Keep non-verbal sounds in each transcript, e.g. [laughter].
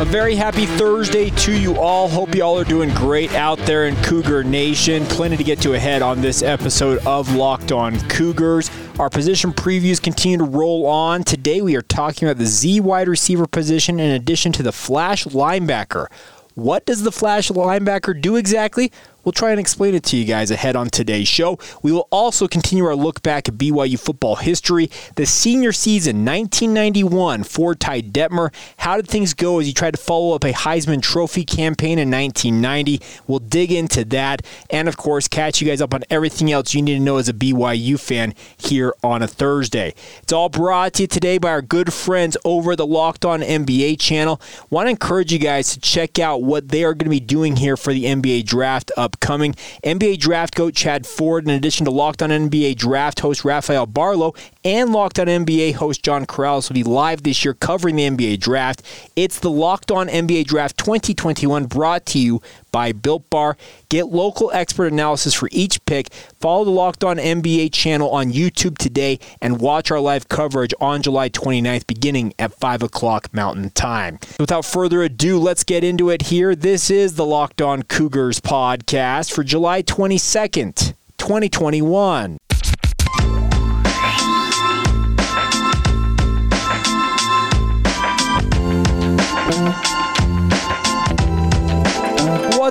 A very happy Thursday to you all. Hope you all are doing great out there in Cougar Nation. Plenty to get to ahead on this episode of Locked On Cougars. Our position previews continue to roll on. Today we are talking about the Z wide receiver position in addition to the flash linebacker. What does the flash linebacker do exactly? We'll try and explain it to you guys ahead on today's show. We will also continue our look back at BYU football history, the senior season 1991 for Ty Detmer. How did things go as he tried to follow up a Heisman Trophy campaign in 1990? We'll dig into that and, of course, catch you guys up on everything else you need to know as a BYU fan here on a Thursday. It's all brought to you today by our good friends over the Locked On NBA channel. Want to encourage you guys to check out what they are going to be doing here for the NBA draft up upcoming. NBA draft coach Chad Ford, in addition to Locked On NBA draft host Rafael Barlow and Locked On NBA host John Corrales, will be live this year covering the NBA draft. It's the Locked On NBA Draft 2021 brought to you by Built Bar. Get local expert analysis for each pick. Follow the Locked On NBA channel on YouTube today and watch our live coverage on July 29th beginning at 5 o'clock Mountain Time. Without further ado, let's get into it here. This is the Locked On Cougars podcast for July 22nd, 2021.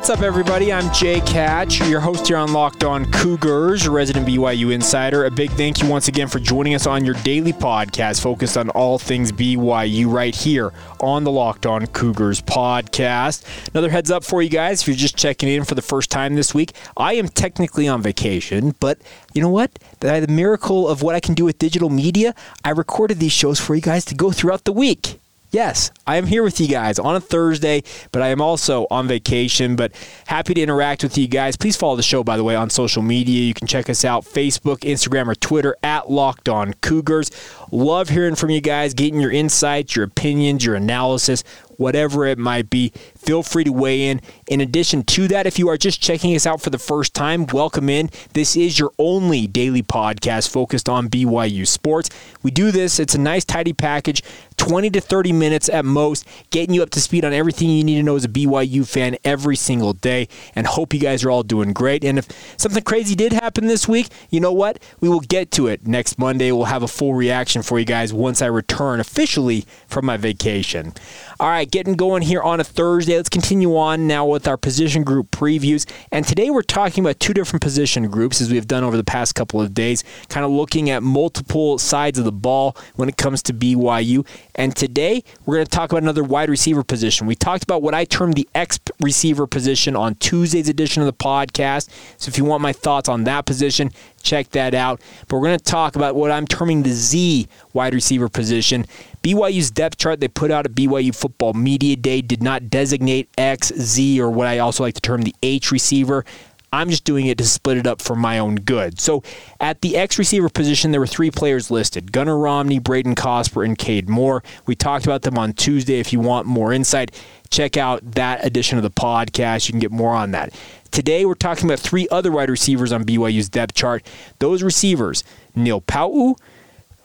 What's up, everybody? I'm Jake Hatch, your host here on Locked On Cougars, resident BYU insider. A big thank you once again for joining us on your daily podcast focused on all things BYU right here on the Locked On Cougars podcast. Another heads up for you guys if you're just checking in for the first time this week. I am technically on vacation, but you know what? The miracle of what I can do with digital media, I recorded these shows for you guys to go throughout the week. Yes, I am here with you guys on a Thursday, but I am also on vacation. But happy to interact with you guys. Please follow the show, by the way, on social media. You can check us out Facebook, Instagram, or Twitter at Locked On Cougars. Love hearing from you guys, getting your insights, your opinions, your analysis, whatever it might be. Feel free to weigh in. In addition to that, if you are just checking us out for the first time, welcome in. This is your only daily podcast focused on BYU sports. We do this, it's a nice, tidy package, 20 to 30 minutes at most, getting you up to speed on everything you need to know as a BYU fan every single day. And hope you guys are all doing great. And if something crazy did happen this week, you know what? We will get to it next Monday. We'll have a full reaction for you guys once I return officially from my vacation. All right, getting going here on a Thursday. Let's continue on now with our position group previews. And today we're talking about two different position groups as we've done over the past couple of days, kind of looking at multiple sides of the ball when it comes to BYU. And today we're going to talk about another wide receiver position. We talked about what I termed the X receiver position on Tuesday's edition of the podcast. So if you want my thoughts on that position, check that out. But we're going to talk about what I'm terming the Z wide receiver position. BYU's depth chart they put out at BYU Football Media Day did not designate X, Z, or what I also like to term the H receiver. I'm just doing it to split it up for my own good. So at the X receiver position, there were three players listed Gunnar Romney, Brayden Cosper, and Cade Moore. We talked about them on Tuesday. If you want more insight, check out that edition of the podcast. You can get more on that. Today, we're talking about three other wide receivers on BYU's depth chart. Those receivers, Neil Pau'u,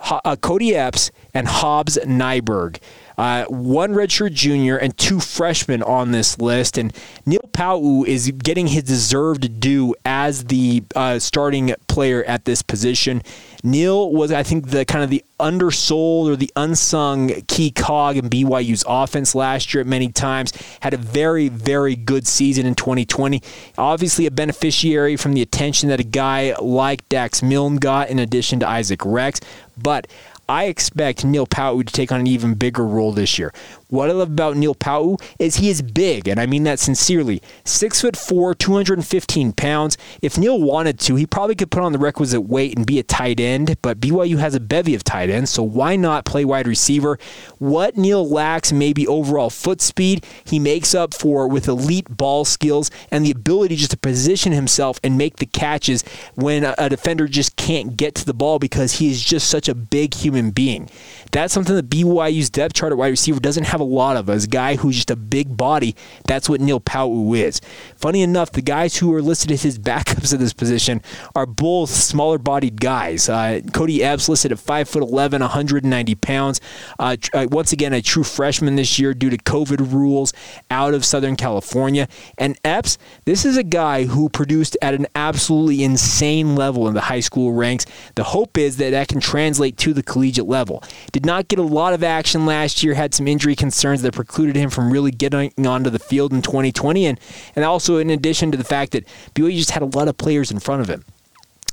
uh, Kody Epps, and Hobbs Nyberg. Uh, one redshirt junior and two freshmen on this list. And Neil Pau'u is getting his deserved due as the uh, starting player at this position. Neil was, I think, the kind of the undersold or the unsung key cog in BYU's offense last year at many times. Had a very, very good season in 2020. Obviously, a beneficiary from the attention that a guy like Dax Milne got in addition to Isaac Rex. But I expect Neil Pau'u to take on an even bigger role this year. What I love about Neil Pau'u is he is big, and I mean that sincerely. Six foot four, 215 pounds. If Neil wanted to, he probably could put on the requisite weight and be a tight end, but BYU has a bevy of tight ends, so why not play wide receiver? What Neil lacks, maybe overall foot speed, he makes up for with elite ball skills and the ability just to position himself and make the catches when a, defender just can't get to the ball because he is just such a big human being. That's something that BYU's depth chart at wide receiver doesn't have a lot of. As a guy who's just a big body, that's what Neil Pau'u is. Funny enough, the guys who are listed as his backups at this position are both smaller bodied guys. Uh, Kody Epps listed at 5'11, 190 pounds. Uh, uh, once again, a true freshman this year due to COVID rules out of Southern California. And Epps, this is a guy who produced at an absolutely insane level in the high school ranks. The hope is that that can translate to the collegiate level. Did not get a lot of action last year, had some injury concerns that precluded him from really getting onto the field in 2020. And, and also, in addition to the fact that BYU just had a lot of players in front of him.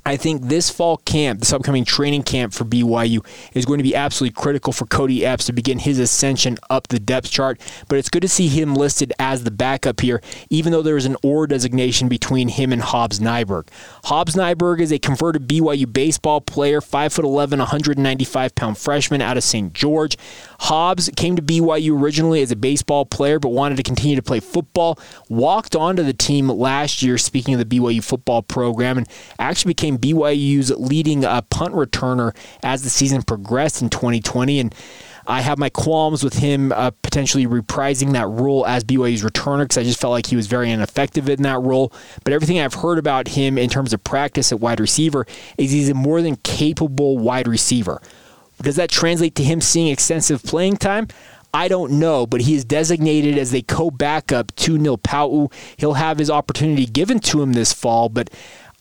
I think this fall camp, this upcoming training camp for BYU, is going to be absolutely critical for Kody Epps to begin his ascension up the depth chart. But it's good to see him listed as the backup here, even though there is an OR designation between him and Hobbs Nyberg. Hobbs Nyberg is a converted BYU baseball player, 5'11, 195 pound freshman out of St. George. Hobbs came to BYU originally as a baseball player, but wanted to continue to play football. Walked onto the team last year, speaking of the BYU football program, and actually became BYU's leading uh, punt returner as the season progressed in 2020. And I have my qualms with him uh, potentially reprising that role as BYU's returner because I just felt like he was very ineffective in that role. But everything I've heard about him in terms of practice at wide receiver is he's a more than capable wide receiver. Does that translate to him seeing extensive playing time? I don't know, but he is designated as a co backup to Neil Pau'u. He'll have his opportunity given to him this fall, but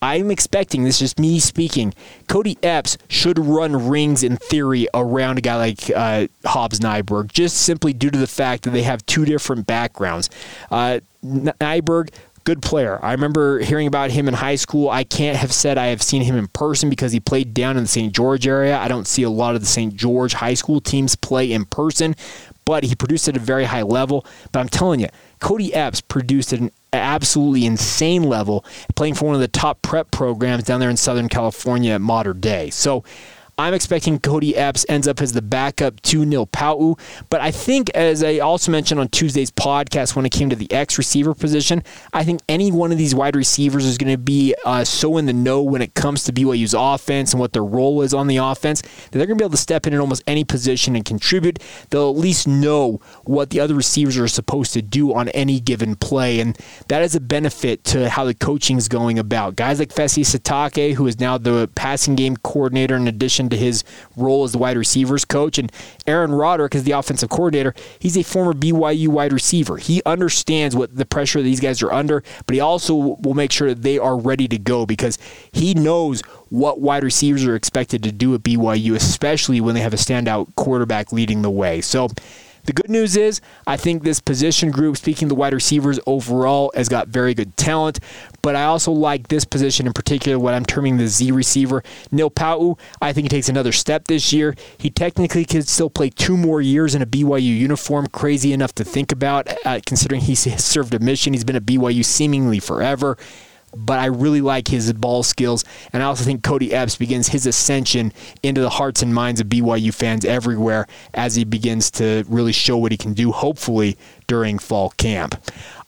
I'm expecting, this is just me speaking, Kody Epps should run rings in theory around a guy like uh, Hobbs Nyberg, just simply due to the fact that they have two different backgrounds. Uh, Nyberg, good player. I remember hearing about him in high school. I can't have said I have seen him in person because he played down in the St. George area. I don't see a lot of the St. George high school teams play in person, but he produced at a very high level. But I'm telling you, Kody Epps produced at an absolutely insane level, playing for one of the top prep programs down there in Southern California at modern day. So I'm expecting Kody Epps ends up as the backup to Neil Pau'u. But I think, as I also mentioned on Tuesday's podcast when it came to the X receiver position, I think any one of these wide receivers is going to be uh, so in the know when it comes to BYU's offense and what their role is on the offense that they're going to be able to step in in almost any position and contribute. They'll at least know what the other receivers are supposed to do on any given play. And that is a benefit to how the coaching is going about. Guys like Fesi Sitake, who is now the passing game coordinator in addition to his role as the wide receivers coach. And Aaron Roderick is the offensive coordinator. He's a former BYU wide receiver. He understands what the pressure these guys are under, but he also will make sure that they are ready to go because he knows what wide receivers are expected to do at BYU, especially when they have a standout quarterback leading the way. So, the good news is, I think this position group, speaking the wide receivers overall, has got very good talent. But I also like this position in particular, what I'm terming the Z receiver. Neil Pau'u, I think he takes another step this year. He technically could still play two more years in a BYU uniform. Crazy enough to think about, uh, considering he's served a mission. He's been at BYU seemingly forever but I really like his ball skills. And I also think Kody Epps begins his ascension into the hearts and minds of BYU fans everywhere as he begins to really show what he can do, hopefully, during fall camp.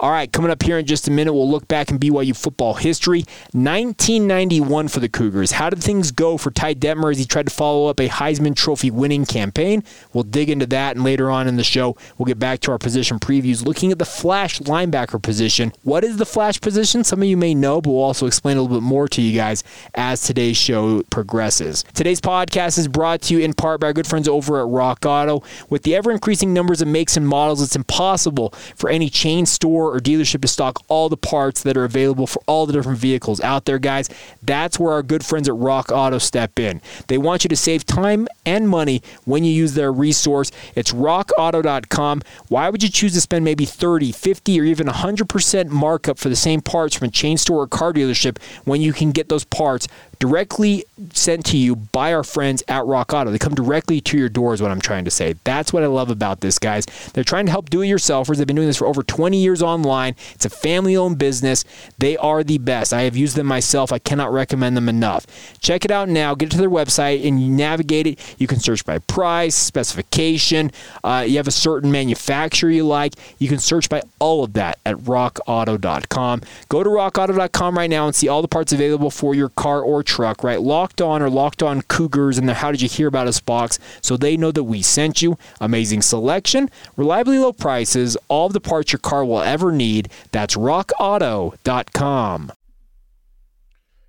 All right, coming up here in just a minute, we'll look back in BYU football history. 1991 for the Cougars. How did things go for Ty Detmer as he tried to follow up a Heisman Trophy winning campaign? We'll dig into that, and later on in the show, we'll get back to our position previews, looking at the flash linebacker position. What is the flash position? Some of you may know, but we'll also explain a little bit more to you guys as today's show progresses. Today's podcast is brought to you in part by our good friends over at Rock Auto. With the ever increasing numbers of makes and models, it's impossible for any chain store or dealership to stock all the parts that are available for all the different vehicles out there, guys. That's where our good friends at Rock Auto step in. They want you to save time and money when you use their resource. It's rockauto.com. Why would you choose to spend maybe 30, 50, or even 100% markup for the same parts from a chain store or car dealership when you can get those parts directly sent to you by our friends at Rock Auto. They come directly to your door, is what I'm trying to say. That's what I love about this, guys. They're trying to help do it yourselfers. They've been doing this for over 20 years online. It's a family owned business. They are the best. I have used them myself. I cannot recommend them enough. Check it out now. Get to their website and navigate it. You can search by price, specification. Uh, you have a certain manufacturer you like. You can search by all of that at rockauto.com. Go to rockauto.com right now and see all the parts available for your car or truck, right? Locked on or locked on Cougars in the How Did You Hear About Us box so they know that we sent you. Amazing selection, reliably low prices, all the parts your car will ever need. That's rockauto.com.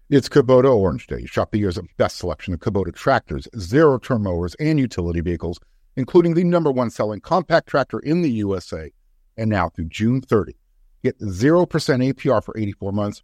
It's Kubota Orange Day. Shop the year's best selection of Kubota tractors, zero turn mowers, and utility vehicles, including the number one selling compact tractor in the USA. And now through June 30, get 0% APR for 84 months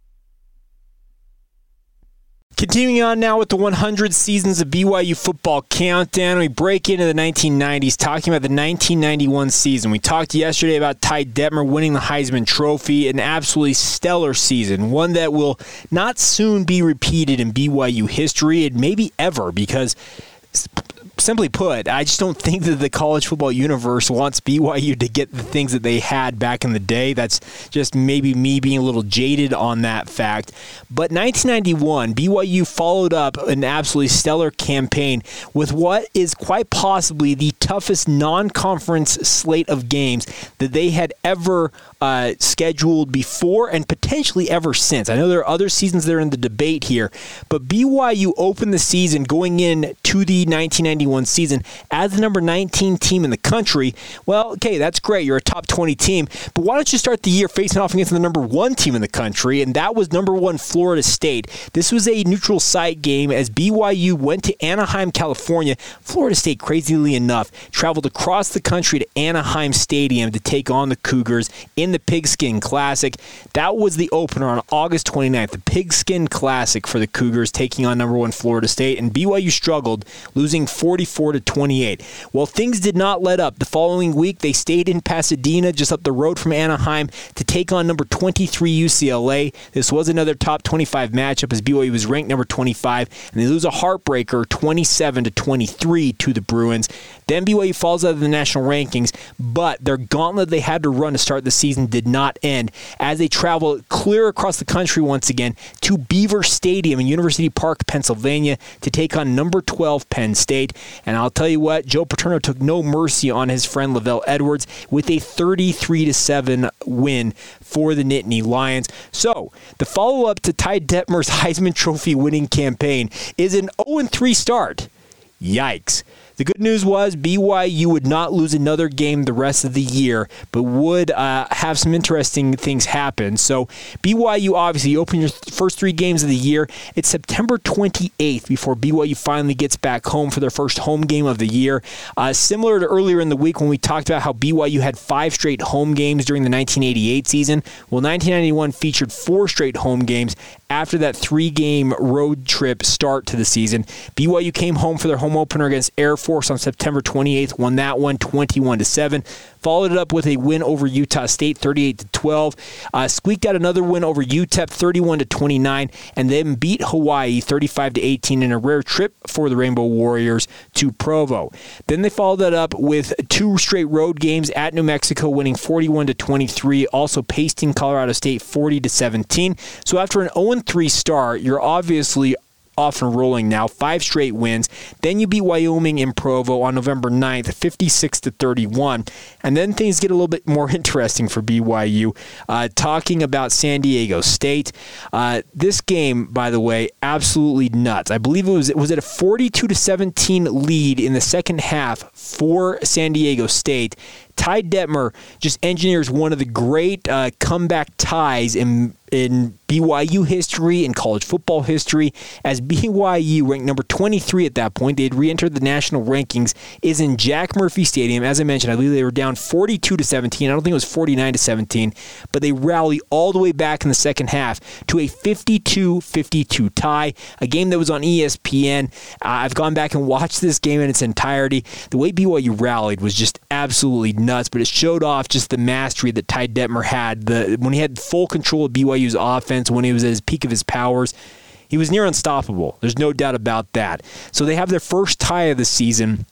Continuing on now with the 100 seasons of BYU football countdown, we break into the 1990s, talking about the 1991 season. We talked yesterday about Ty Detmer winning the Heisman Trophy, an absolutely stellar season, one that will not soon be repeated in BYU history, and maybe ever, because simply put, I just don't think that the college football universe wants BYU to get the things that they had back in the day. That's just maybe me being a little jaded on that fact. But 1991, BYU followed up an absolutely stellar campaign with what is quite possibly the toughest non conference slate of games that they had ever uh, scheduled before and potentially ever since. I know there are other seasons that are in the debate here, but BYU opened the season going in to the 1991 season as the number 19 team in the country. Well, okay, that's great. You're a top 20 team, but why don't you start the year facing off against the number one team in the country? And that was number one Florida State. This was a neutral site game as BYU went to Anaheim, California. Florida State, crazily enough, traveled across the country to Anaheim Stadium to take on the Cougars in the Pigskin Classic. That was the opener on August 29th, the Pigskin Classic for the Cougars taking on number one Florida State, and BYU struggled, losing 44 to 28. Well, things did not let up. The following week, they stayed in Pasadena, just up the road from Anaheim, to take on number 23 UCLA. This was another top 25 matchup as BYU was ranked number 25, and they lose a heartbreaker 27 to 23 to the Bruins. Then BYU falls out of the national rankings, but their gauntlet they had to run to start the season did not end as they travel clear across the country once again to Beaver Stadium in University Park, Pennsylvania to take on number 12 Penn State. And I'll tell you what, Joe Paterno took no mercy on his friend LaVell Edwards with a 33 to 7 win for the Nittany Lions. So, the follow up to Ty Detmer's [laughs] Heisman Trophy winning campaign is an 0 3 start. Yikes. The good news was BYU would not lose another game the rest of the year, but would uh, have some interesting things happen. So BYU obviously open your first three games of the year. It's September 28th before BYU finally gets back home for their first home game of the year. Uh, similar to earlier in the week when we talked about how BYU had five straight home games during the 1988 season. Well, 1991 featured four straight home games after that three game road trip start to the season. BYU came home for their home opener against Air Force Force on September 28th, won that one 21 to 7. Followed it up with a win over Utah State 38 to 12. Uh, squeaked out another win over UTEP 31 to 29 and then beat Hawaii 35 to 18 in a rare trip for the Rainbow Warriors to Provo. Then they followed that up with two straight road games at New Mexico winning 41 to 23, also pasting Colorado State 40 to 17. So after an 0 3 start, you're obviously off and rolling now, five straight wins. Then you beat Wyoming in Provo on November 9th, 56 to 31. And then things get a little bit more [laughs] interesting for BYU. Uh, talking about San Diego State, uh, this game, by the way, absolutely nuts. I believe it was it was at a 42 to 17 lead in the second half for San Diego State. Ty Detmer just engineers one of the great uh, comeback ties in in BYU history, in college football history, as BYU ranked number 23 at that point. They had re-entered the national rankings. Is in Jack Murphy Stadium. As I mentioned, I believe they were down 42 to 17. I don't think it was 49 to 17, but they rally all the way back in the second half to a 52-52 tie. A game that was on ESPN. Uh, I've gone back and watched this game in its entirety. The way BYU rallied was just absolutely nuts, but it showed off just the mastery that Ty Detmer had. The when he had full control of BYU's offense, when he was at his peak of his powers. He was near unstoppable. There's no doubt about that. So they have their first tie of the season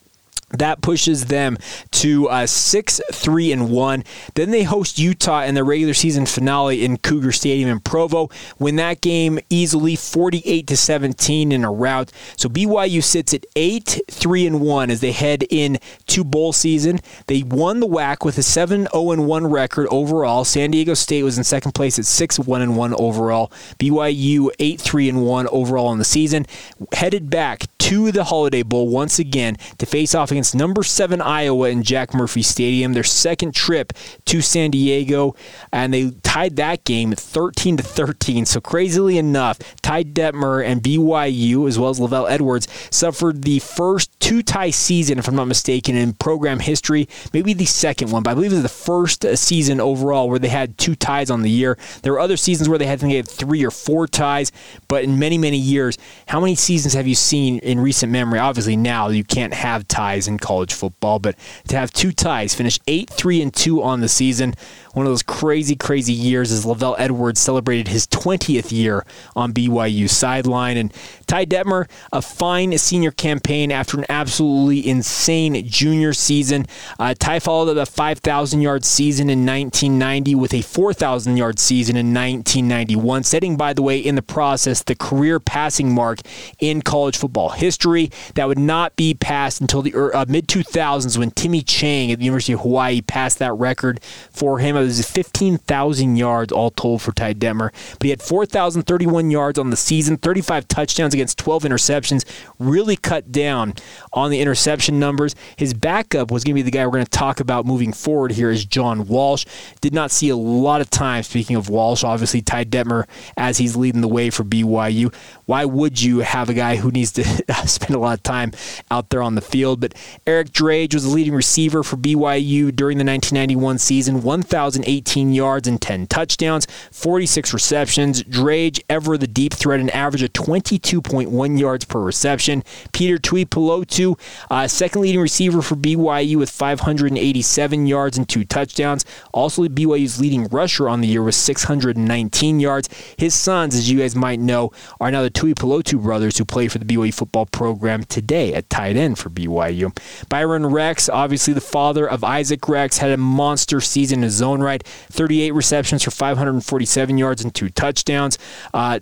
that pushes them to uh, six, three, and one. Then they host Utah in the regular season finale in Cougar Stadium in Provo. Win that game easily, forty-eight to seventeen in a rout. So BYU sits at eight, three, and one as they head in to bowl season. They won the WAC with a seven, zero, oh, and one record overall. San Diego State was in second place at six, one, and one overall. BYU eight, three, and one overall in the season. Headed back to the Holiday Bowl once again to face off against number seven Iowa in Jack Murphy Stadium. Their second trip to San Diego, and they tied that game 13 to 13. So crazily enough, Ty Detmer and BYU, as well as LaVell Edwards, suffered the first two tie season, if I'm not mistaken, in program history. Maybe the second one, but I believe it was the first uh, season overall where they had two ties on the year. There were other seasons where they had, I think, they had three or four ties, but in many, many years, how many seasons have you seen in recent memory? Obviously, now you can't have ties in college football, but to have two ties, finish 8 3 and 2 on the season, one of those crazy, crazy years as LaVell Edwards celebrated his 20th year on BYU sideline. And Ty Detmer, a fine senior campaign after an absolutely insane junior season. Uh, Ty followed up a 5,000 yard season in 1990 with a 4,000 yard season in 1991, setting, by the way, in the process, the career passing mark in college football history. That would not be passed until the uh, mid 2000s when Timmy Chang at the University of Hawaii passed that record for him. It was 15,000 yards all told for Ty Detmer, but he had 4,031 yards on the season, 35 touchdowns against 12 interceptions, really cut down on the interception numbers. His backup was going to be the guy we're going to talk about moving forward here is John Walsh. Did not see a lot of time, speaking of Walsh, obviously Ty Detmer as he's leading the way for BYU. Why would you have a guy who needs to [laughs] spend a lot of time out there on the field? But Eric Drage was the leading receiver for BYU during the 1991 season, 1,018 yards and 10 touchdowns, 46 receptions. Drage ever the deep threat, an average of 22.1 yards per reception. Peter Tuipulotu, uh, second leading receiver for BYU with 587 yards and two touchdowns. Also, BYU's leading rusher on the year was 619 yards. His sons, as you guys might know, are now the Tuipulotu brothers who play for the BYU football program today at tight end for BYU. Byron Rex, obviously the father of Isaac Rex, had a monster season in his own right 38 receptions for 547 yards and two touchdowns. Uh,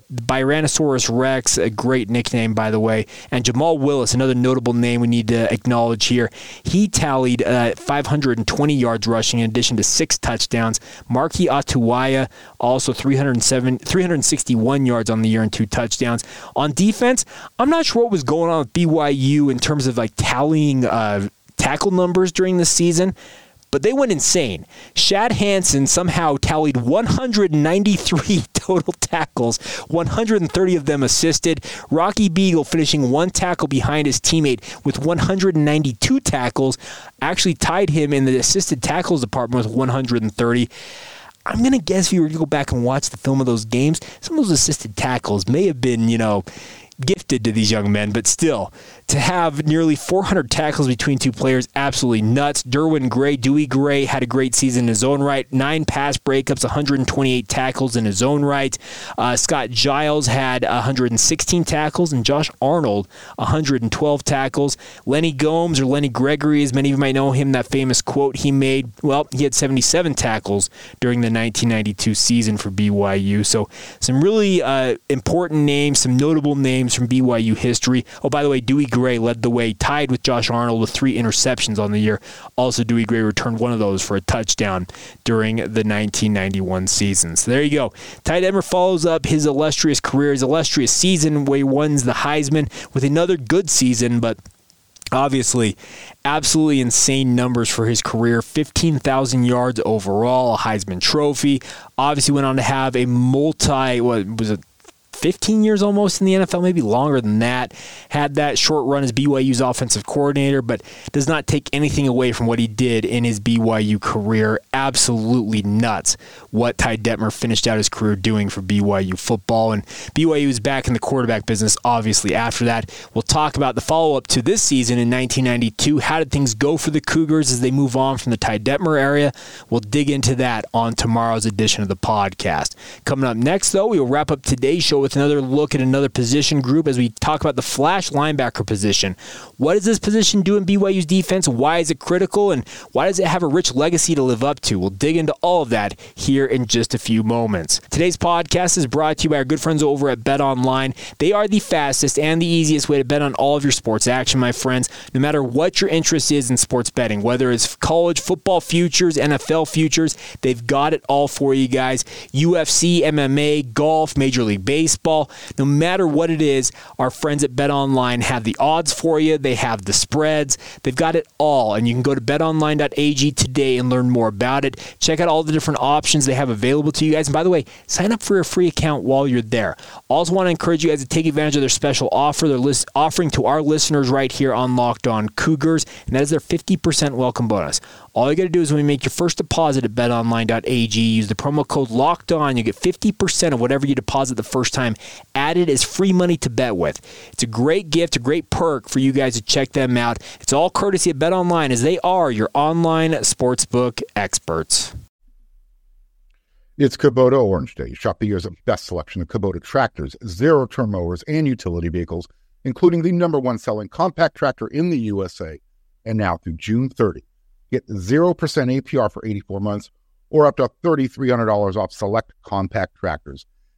Rex, a great nickname, by the way, and Jamal Willis, another notable name we need to acknowledge here. He tallied uh, 520 yards rushing in addition to six touchdowns. Marquis Atuaya, also 307, 361 yards on the year and two touchdowns. On defense, I'm not sure what was going on with BYU in terms of like tallying uh, tackle numbers during the season but they went insane. Shad Hansen somehow tallied 193 [laughs] total tackles, 130 of them assisted. Rocky Biegel finishing one tackle behind his teammate with 192 tackles, actually tied him in the assisted tackles department with 130. I'm going to guess if you were to go back and watch the film of those games, some of those assisted tackles may have been, you know, gifted to these young men, but still, to have nearly 400 tackles between two players, absolutely nuts. Derwin Gray, Dewey Gray had a great season in his own right. Nine pass breakups, 128 tackles in his own right. Uh, Scott Giles had 116 tackles, and Josh Arnold 112 tackles. Lenny Gomes or Lenny Gregory, as many of you might know him, that famous quote he made. Well, he had 77 tackles during the 1992 season for BYU. So some really uh, important names, some notable names from BYU history. Oh, by the way, Dewey Gray led the way, tied with Josh Arnold with three interceptions on the year. Also, Dewey Gray returned one of those for a touchdown during the 1991 season. So there you go. Ty Detmer follows up his illustrious career, his illustrious season where he wins the Heisman with another good season, but Obviously, absolutely insane numbers for his career 15,000 yards overall, a Heisman Trophy. Obviously, went on to have a multi, what was it, 15 years almost in the NFL, maybe longer than that. Had that short run as BYU's offensive coordinator, but does not take anything away from what he did in his BYU career. Absolutely nuts what Ty Detmer finished out his career doing for BYU football. And BYU is back in the quarterback business, obviously, after that. We'll talk about the follow up to this season in 1992. How did things go for the Cougars as they move on from the Ty Detmer area? We'll dig into that on tomorrow's edition of the podcast. Coming up next, though, we will wrap up today's show with another look at another position group as we talk about the flash linebacker position. What does this position do in BYU's defense? Why is it critical? And why does it have a rich legacy to live up to? We'll dig into all of that here in just a few moments. Today's podcast is brought to you by our good friends over at Bet Online. They are the fastest and the easiest way to bet on all of your sports action, my friends. No matter what your interest is in sports betting, whether it's college football futures, NFL futures, they've got it all for you guys. UFC, MMA, golf, Major League Baseball baseball. No matter what it is, our friends at Bet Online have the odds for you. They have the spreads. They've got it all. And you can go to betonline.ag today and learn more about it. Check out all the different options they have available to you guys. And by the way, sign up for a free account while you're there. Also, want to encourage you guys to take advantage of their special offer they're list- offering to our listeners right here on Locked On Cougars, and that is their 50% welcome bonus. All you got to do is when you make your first deposit at betonline.ag, use the promo code locked on. You get 50% of whatever you deposit the first time added as free money to bet with. It's a great gift, a great perk for you guys to check them out. It's all courtesy of BetOnline as they are your online sportsbook experts. It's Kubota Orange Day. Shop the year's best selection of Kubota tractors, zero turn mowers, and utility vehicles, including the number one selling compact tractor in the USA. And now through June 30. Get 0% APR for 84 months or up to $3,300 off select compact tractors.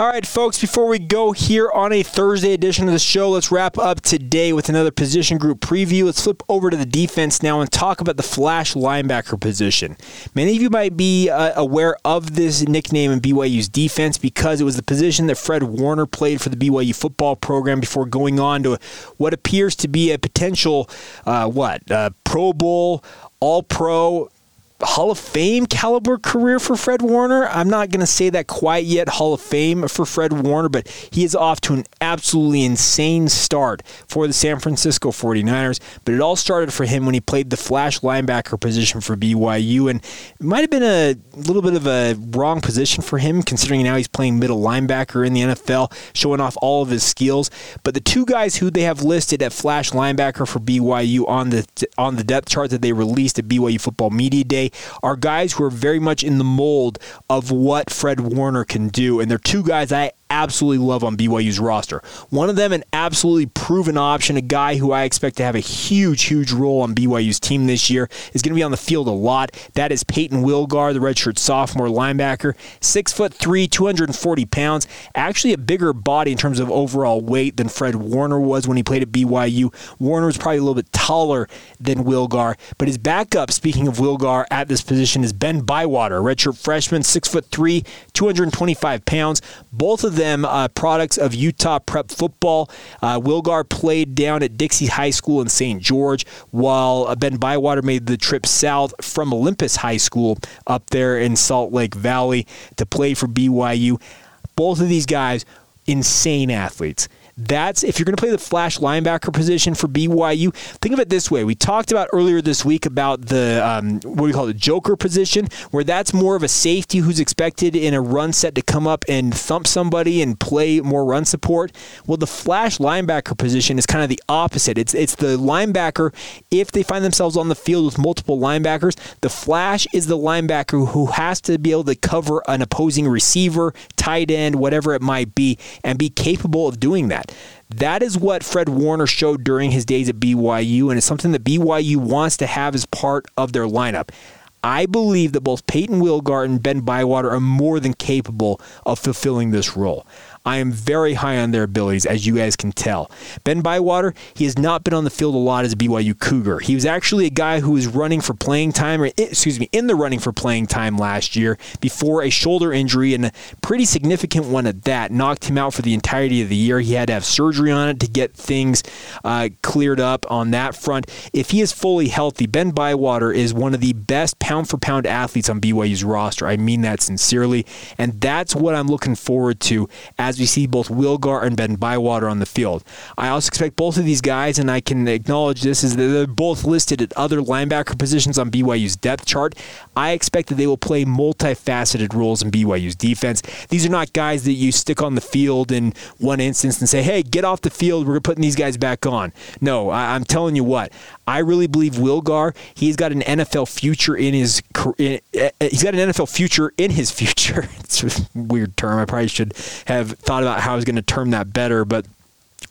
All right, folks, before we go here on a Thursday edition of the show, let's wrap up today with another position group preview. Let's flip over to the defense now and talk about the flash linebacker position. Many of you might be uh, aware of this nickname in BYU's defense because it was the position that Fred Warner played for the BYU football program before going on to what appears to be a potential, uh, what, uh, Pro Bowl, All Pro Hall of Fame caliber career for Fred Warner. I'm not going to say that quite yet, Hall of Fame for Fred Warner, but he is off to an absolutely insane start for the San Francisco 49ers. But it all started for him when he played the flash linebacker position for BYU, and it might have been a little bit of a wrong position for him, considering now he's playing middle linebacker in the NFL, showing off all of his skills. But the two guys who they have listed at flash linebacker for BYU on the on the depth chart that they released at BYU Football Media Day are guys who are very much in the mold of what Fred Warner can do. And they're two guys I absolutely love on BYU's roster. One of them, an absolutely proven option, a guy who I expect to have a huge, huge role on BYU's team this year, is going to be on the field a lot. That is Payton Wilgar, the redshirt sophomore linebacker, six foot three, 240 pounds. Actually, a bigger body in terms of overall weight than Fred Warner was when he played at BYU. Warner was probably a little bit taller than Wilgar, but his backup, speaking of Wilgar, at this position is Ben Bywater, redshirt freshman, six foot three, 225 pounds. Both of them uh, products of Utah prep football. Uh, Wilgar played down at Dixie High School in St. George, while uh, Ben Bywater made the trip south from Olympus High School up there in Salt Lake Valley to play for BYU. Both of these guys, insane athletes. That's if you're going to play the flash linebacker position for BYU. Think of it this way: we talked about earlier this week about the um, what do we call it, joker position, where that's more of a safety who's expected in a run set to come up and thump somebody and play more run support. Well, the flash linebacker position is kind of the opposite. It's it's the linebacker if they find themselves on the field with multiple linebackers. The flash is the linebacker who has to be able to cover an opposing receiver, tight end, whatever it might be, and be capable of doing that. That is what Fred Warner showed during his days at BYU, and it's something that BYU wants to have as part of their lineup. I believe that both Payton Wilgar and Ben Bywater are more than capable of fulfilling this role. I am very high on their abilities, as you guys can tell. Ben Bywater, he has not been on the field a lot as a BYU Cougar. He was actually a guy who was running for playing time, or excuse me, in the running for playing time last year before a shoulder injury, and a pretty significant one at that, knocked him out for the entirety of the year. He had to have surgery on it to get things uh, cleared up on that front. If he is fully healthy, Ben Bywater is one of the best pound for pound athletes on BYU's roster. I mean that sincerely. And that's what I'm looking forward to as we see both Wilgar and Ben Bywater on the field. I also expect both of these guys, and I can acknowledge this, is that they're both listed at other linebacker positions on BYU's depth chart. I expect that they will play multifaceted roles in BYU's defense. These are not guys that you stick on the field in one instance and say, hey, get off the field. We're putting these guys back on. No, I, am telling you what, I really believe Wilgar, he's got an NFL future in his in, uh, he's got an NFL future in his [laughs] future. it's a weird term. I probably should have thought about how I was going to term that better, but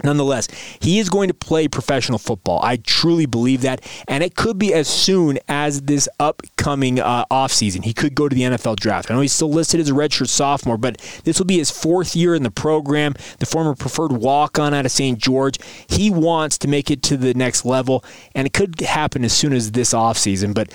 Nonetheless, he is going to play professional football. I truly believe that. And it could be as soon as this upcoming uh, offseason. He could go to the NFL draft. I know he's still listed as a redshirt sophomore, but this will be his fourth year in the program. The former preferred walk on out of St. George. He wants to make it to the next level, and it could happen as soon as this offseason. But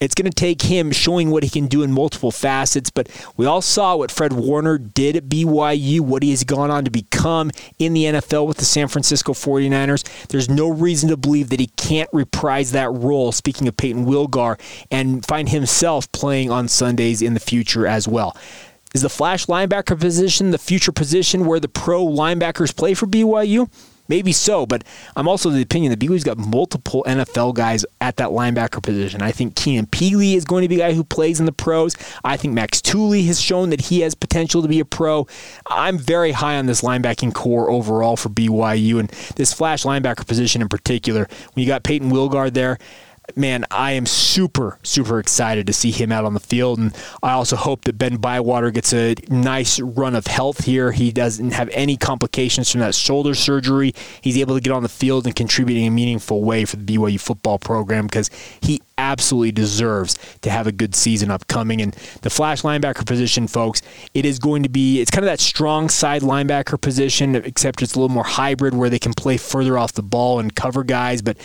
it's going to take him showing what he can do in multiple facets, but we all saw what Fred Warner did at BYU, what he has gone on to become in the NFL with the San Francisco 49ers. There's no reason to believe that he can't reprise that role, speaking of Payton Wilgar, and find himself playing on Sundays in the future as well. Is the flash linebacker position the future position where the pro linebackers play for BYU? Maybe so, but I'm also of the opinion that BYU's got multiple NFL guys at that linebacker position. I think Keenan Pili is going to be a guy who plays in the pros. I think Max Tooley has shown that he has potential to be a pro. I'm very high on this linebacking corps overall for BYU and this flash linebacker position in particular. When you got Payton Wilgar there, man, I am super, super excited to see him out on the field. And I also hope that Ben Bywater gets a nice run of health here. He doesn't have any complications from that shoulder surgery. He's able to get on the field and contribute in a meaningful way for the BYU football program because he absolutely deserves to have a good season upcoming. And the flash linebacker position, folks, it is going to be, it's kind of that strong side linebacker position, except it's a little more hybrid where they can play further off the ball and cover guys. But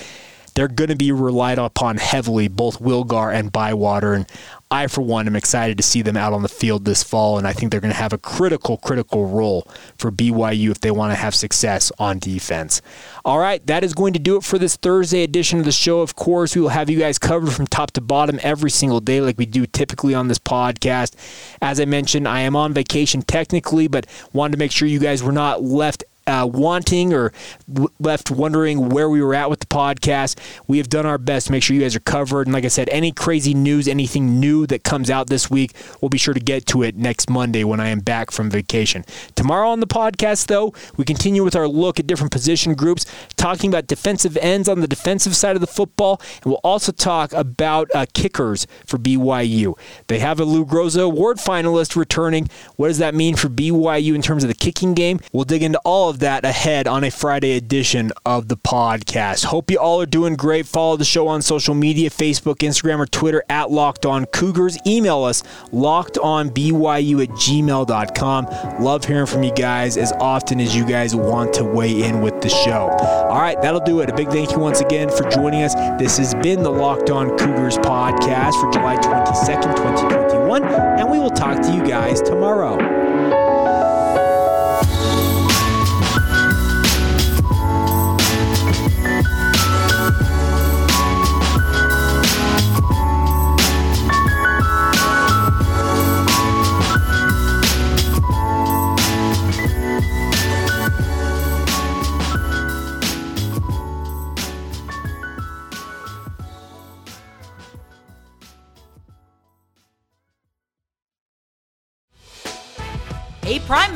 they're going to be relied upon heavily, both Wilgar and Bywater. And I, for one, am excited to see them out on the field this fall. And I think they're going to have a critical, critical role for BYU if they want to have success on defense. All right, that is going to do it for this Thursday edition of the show. Of course, we will have you guys covered from top to bottom every single day, like we do typically on this podcast. As I mentioned, I am on vacation technically, but wanted to make sure you guys were not left uh, wanting or w- left wondering where we were at with the podcast, we have done our best to make sure you guys are covered. And like I said, any crazy news, anything new that comes out this week, we'll be sure to get to it next Monday when I am back from vacation. Tomorrow on the podcast, though, we continue with our look at different position groups, talking about defensive ends on the defensive side of the football, and we'll also talk about uh, kickers for BYU. They have a Lou Groza Award finalist returning. What does that mean for BYU in terms of the kicking game? We'll dig into all of that ahead on a Friday edition of the podcast. Hope you all are doing great. Follow the show on social media Facebook, Instagram, or Twitter at Locked On Cougars. Email us lockedonbyu at gmail.com. Love hearing from you guys as often as you guys want to weigh in with the show. All right, that'll do it. A big thank you once again for joining us. This has been the Locked On Cougars podcast for July 22nd, 2021, and we will talk to you guys tomorrow.